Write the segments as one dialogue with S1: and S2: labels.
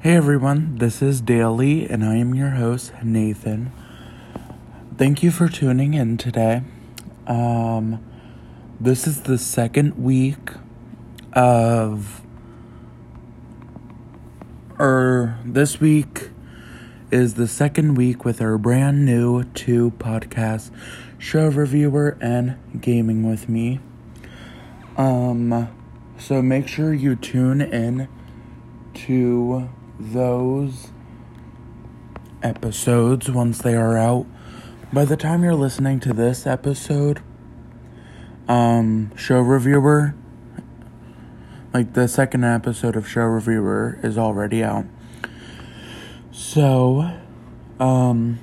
S1: Hey everyone, this is Daily, and I am your host, Nathan. Thank you for tuning in today. Um, this is the second week of, or this week is the second week with our brand new two podcasts, Show Reviewer and Gaming with Me. Um, so make sure you tune in to those episodes once they are out. By the time you're listening to this episode, um, Show Reviewer, like the second episode of Show Reviewer is already out. So, um,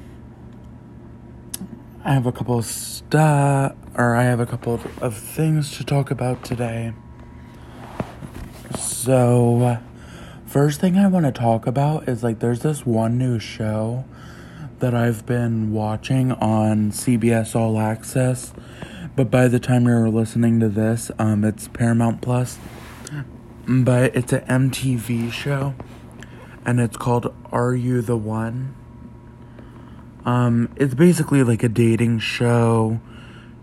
S1: I have a couple of stuff, or I have a couple of, of things to talk about today. So, first thing I want to talk about is like there's this one new show that I've been watching on CBS All Access, but by the time you're listening to this, um, it's Paramount Plus. But it's an MTV show, and it's called Are You the One? Um, it's basically like a dating show,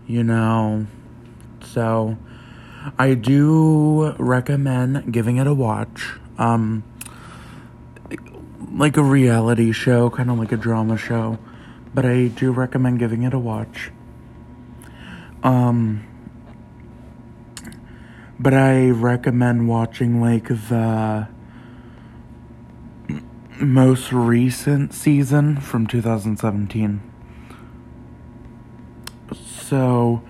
S1: you know. So, I do recommend giving it a watch. Um, like a reality show, kind of like a drama show, but I do recommend giving it a watch. Um, but I recommend watching like the most recent season from 2017. So,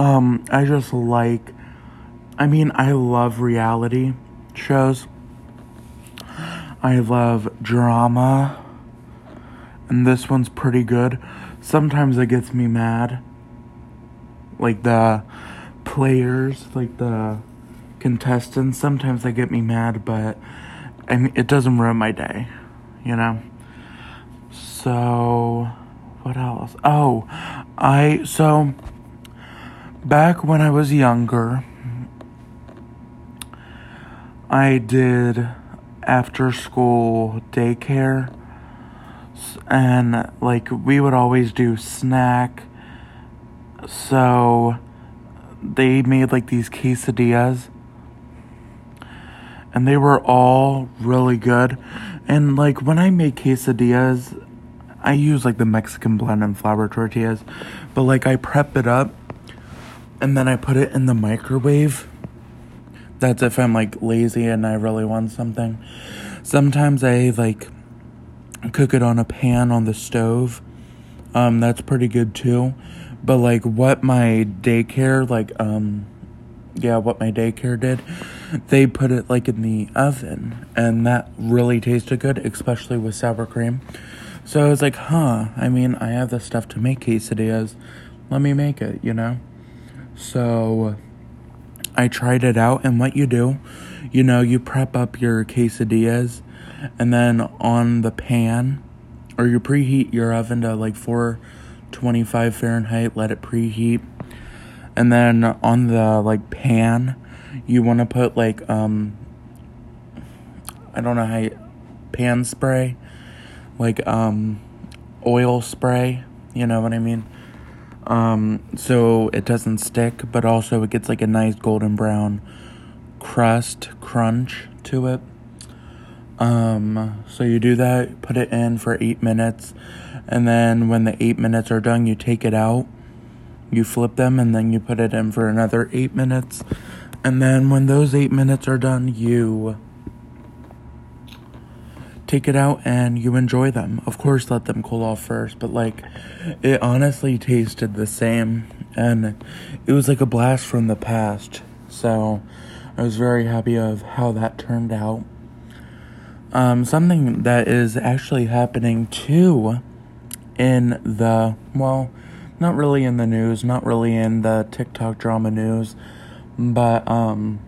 S1: um, I just like, I mean, I love reality shows. I love drama. And this one's pretty good. Sometimes it gets me mad. Like the players, like the contestants, sometimes they get me mad, but I mean, it doesn't ruin my day, you know? So, what else? Oh, I, so, back when I was younger, I did after school daycare and like we would always do snack. So they made like these quesadillas and they were all really good. And like when i make quesadillas i use like the mexican blend and flour tortillas but like i prep it up and then i put it in the microwave that's if i'm like lazy and i really want something sometimes i like cook it on a pan on the stove. Um, that's pretty good too. But like what my daycare, like um, yeah, what my daycare did, they put it like in the oven, and that really tasted good, especially with sour cream. So I was like, huh. I mean, I have the stuff to make quesadillas. Let me make it, you know. So I tried it out, and what you do, you know, you prep up your quesadillas and then on the pan or you preheat your oven to like 425 Fahrenheit, let it preheat. And then on the like pan, you want to put like um I don't know how you, pan spray, like um oil spray, you know what I mean? Um so it doesn't stick, but also it gets like a nice golden brown crust crunch to it. Um, so you do that, put it in for eight minutes, and then when the eight minutes are done, you take it out, you flip them, and then you put it in for another eight minutes. And then when those eight minutes are done, you take it out and you enjoy them. Of course, let them cool off first, but like it honestly tasted the same and it was like a blast from the past. So I was very happy of how that turned out. Um, something that is actually happening too in the, well, not really in the news, not really in the TikTok drama news, but, um,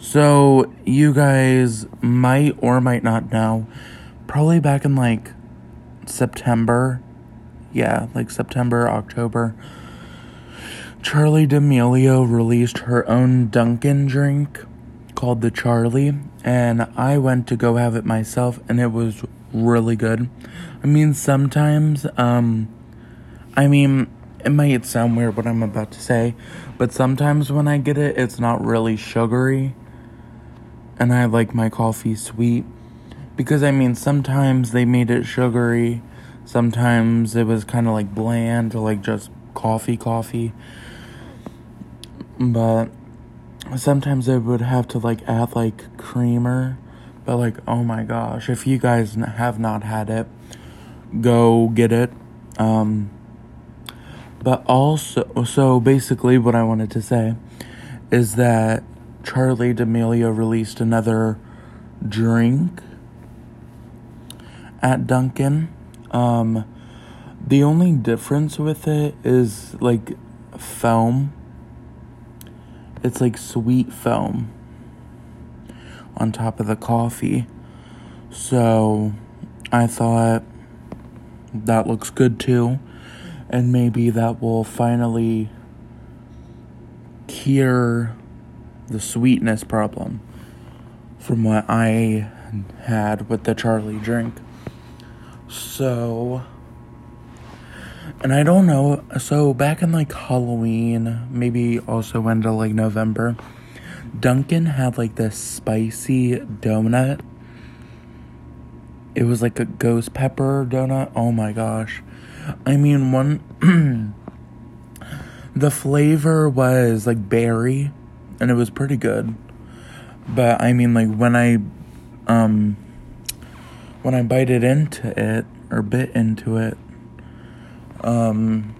S1: so you guys might or might not know, probably back in like September, yeah, like September, October, Charlie D'Amelio released her own Dunkin' drink called the Charlie, and I went to go have it myself, and it was really good. I mean, sometimes, um, I mean, it might sound weird what I'm about to say, but sometimes when I get it, it's not really sugary, and I like my coffee sweet. Because, I mean, sometimes they made it sugary, sometimes it was kind of like bland, like just coffee, coffee. But sometimes I would have to like add like creamer. But like, oh my gosh, if you guys have not had it, go get it. Um, but also, so basically, what I wanted to say is that Charlie D'Amelio released another drink at Dunkin'. Um, the only difference with it is like foam it's like sweet foam on top of the coffee. So I thought that looks good too. And maybe that will finally cure the sweetness problem from what I had with the Charlie drink. So and I don't know. So back in like Halloween, maybe also into like November, Dunkin' had like this spicy donut. It was like a ghost pepper donut. Oh my gosh. I mean, one. the flavor was like berry, and it was pretty good. But I mean, like when I, um, when I bited into it or bit into it, um,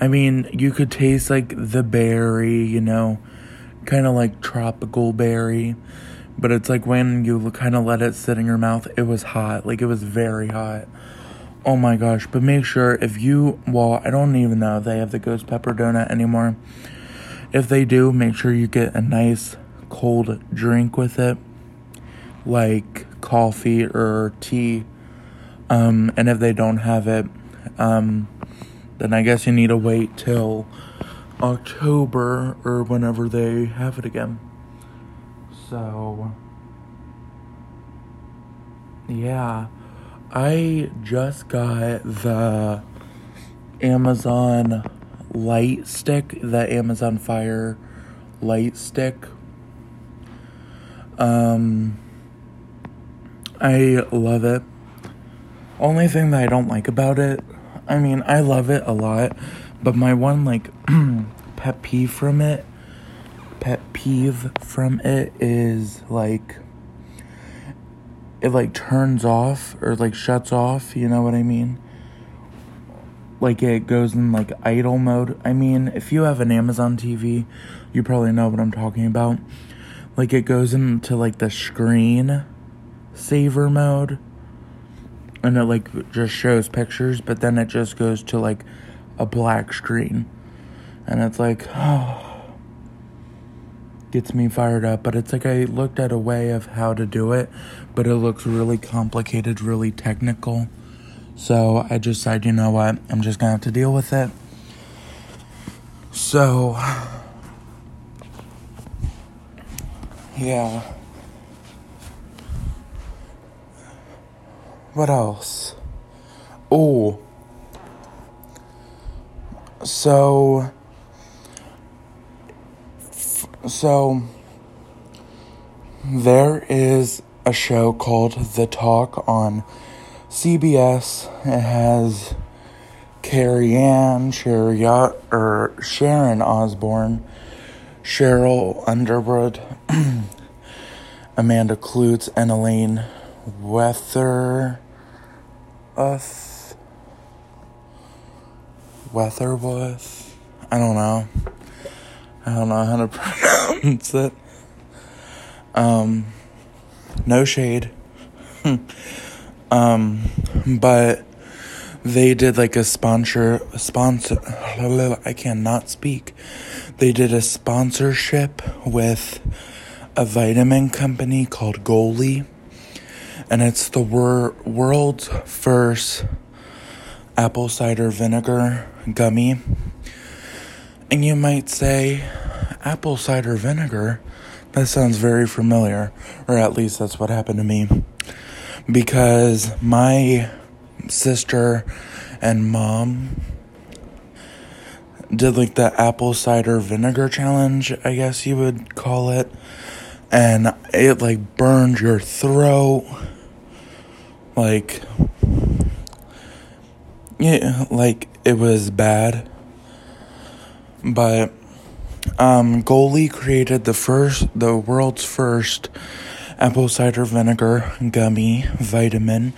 S1: I mean, you could taste like the berry, you know, kind of like tropical berry, but it's like when you kind of let it sit in your mouth, it was hot. Like it was very hot. Oh my gosh. But make sure if you, well, I don't even know if they have the ghost pepper donut anymore. If they do, make sure you get a nice cold drink with it, like coffee or tea um, and if they don't have it, um, then I guess you need to wait till October or whenever they have it again. So, yeah, I just got the Amazon light stick, the Amazon Fire light stick. Um, I love it. Only thing that I don't like about it, I mean, I love it a lot, but my one like pet peeve from it, pet peeve from it is like it like turns off or like shuts off, you know what I mean? Like it goes in like idle mode. I mean, if you have an Amazon TV, you probably know what I'm talking about. Like it goes into like the screen saver mode and it like just shows pictures, but then it just goes to like a black screen. And it's like, oh, gets me fired up. But it's like I looked at a way of how to do it, but it looks really complicated, really technical. So I just said, you know what, I'm just gonna have to deal with it. So, yeah. What else? Oh. So. So. There is a show called The Talk on CBS. Has Carrie Ann, Sherry, or Sharon Osbourne, Sheryl Underwood, Amanda Kloots, and Elaine Weather us Weatherworth. I don't know. I don't know how to pronounce it. Um, no shade. um, but they did like a sponsor sponsor I cannot speak. They did a sponsorship with a vitamin company called Goli and it's the wor- world's first apple cider vinegar gummy. And you might say, apple cider vinegar? That sounds very familiar, or at least that's what happened to me. Because my sister and mom did like the apple cider vinegar challenge, I guess you would call it. And it like burned your throat. Like, yeah, like it was bad. But um, Goli created the first, the world's first apple cider vinegar gummy vitamin.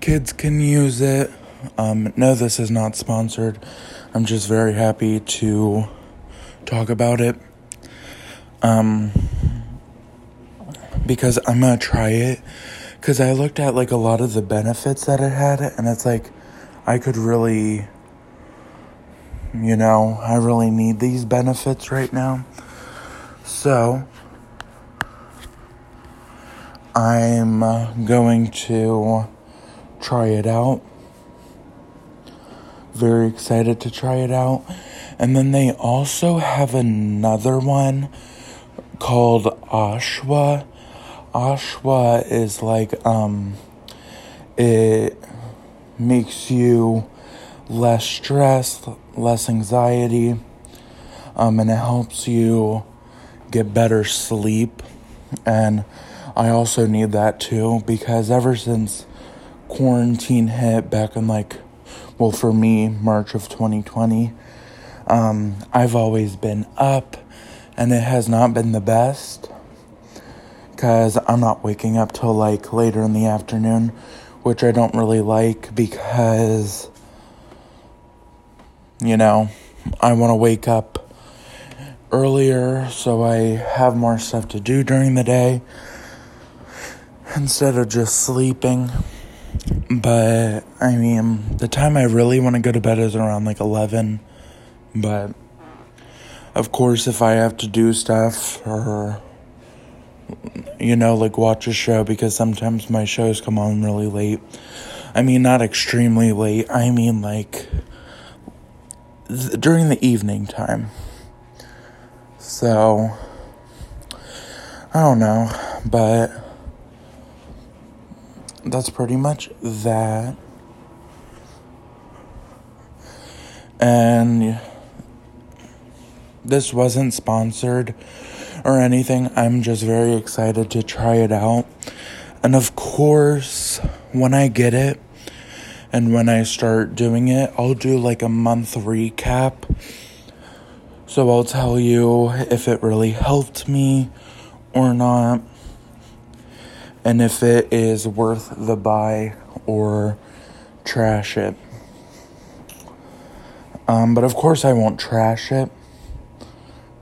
S1: Kids can use it. Um, no, this is not sponsored. I'm just very happy to talk about it. Um, because I'm gonna try it. Because I looked at like a lot of the benefits that it had, and it's like I could really, you know, I really need these benefits right now. So, I'm uh, going to try it out. Very excited to try it out. And then they also have another one called Ashwa. Ashwa is like um it makes you less stressed, less anxiety, um, and it helps you get better sleep. And I also need that too because ever since quarantine hit back in like, well, for me, March of 2020, um, I've always been up and it has not been the best because I'm not waking up till like later in the afternoon, which I don't really like because, you know, I want to wake up earlier so I have more stuff to do during the day instead of just sleeping. But I mean, the time I really want to go to bed is around like 11. But of course, if I have to do stuff or, you know, like watch a show, because sometimes my shows come on really late. I mean, not extremely late, I mean, like th- during the evening time. So, I don't know, but that's pretty much that. And this wasn't sponsored or anything. I'm just very excited to try it out. And of course, when I get it and when I start doing it, I'll do like a month recap. So I'll tell you if it really helped me or not and if it is worth the buy or trash it. Um, but of course, I won't trash it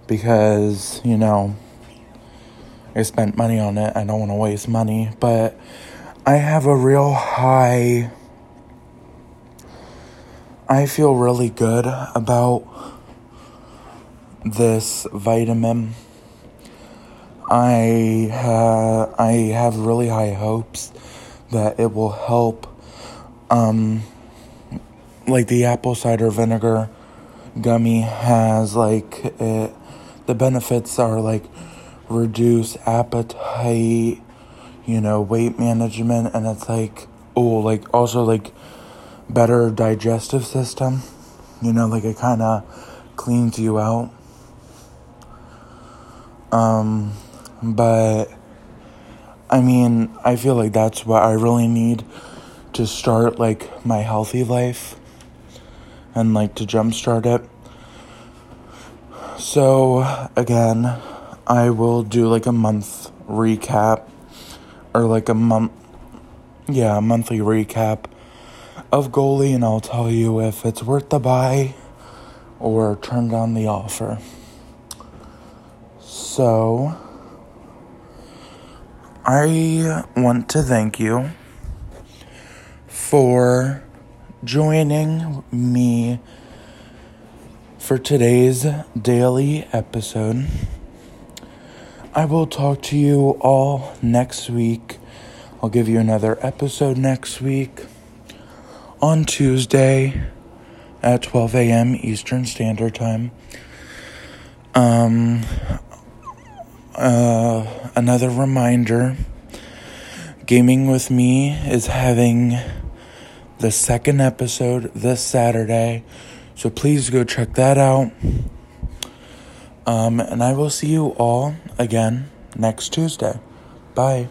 S1: because, you know, I spent money on it. I don't want to waste money. But I have a real high. I feel really good about this vitamin. I ha- I have really high hopes that it will help. Um, like the apple cider vinegar gummy has like it, the benefits are like reduce appetite, you know, weight management, and it's like oh, like also like better digestive system. You know, like it kind of cleans you out. Um, but I mean, I feel like that's what I really need to start like my healthy life and like to jumpstart it. So, again, I will do like a month recap or like a month, yeah, a monthly recap of Goli, and I'll tell you if it's worth the buy or turn down the offer. So, I want to thank you for joining me for today's daily episode. I will talk to you all next week. I'll give you another episode next week on Tuesday. at 12 a.m. Eastern Standard Time. Um, uh, another reminder Gaming with Me is having the second episode this Saturday, so please go check that out. Um, and I will see you all again next Tuesday. Bye.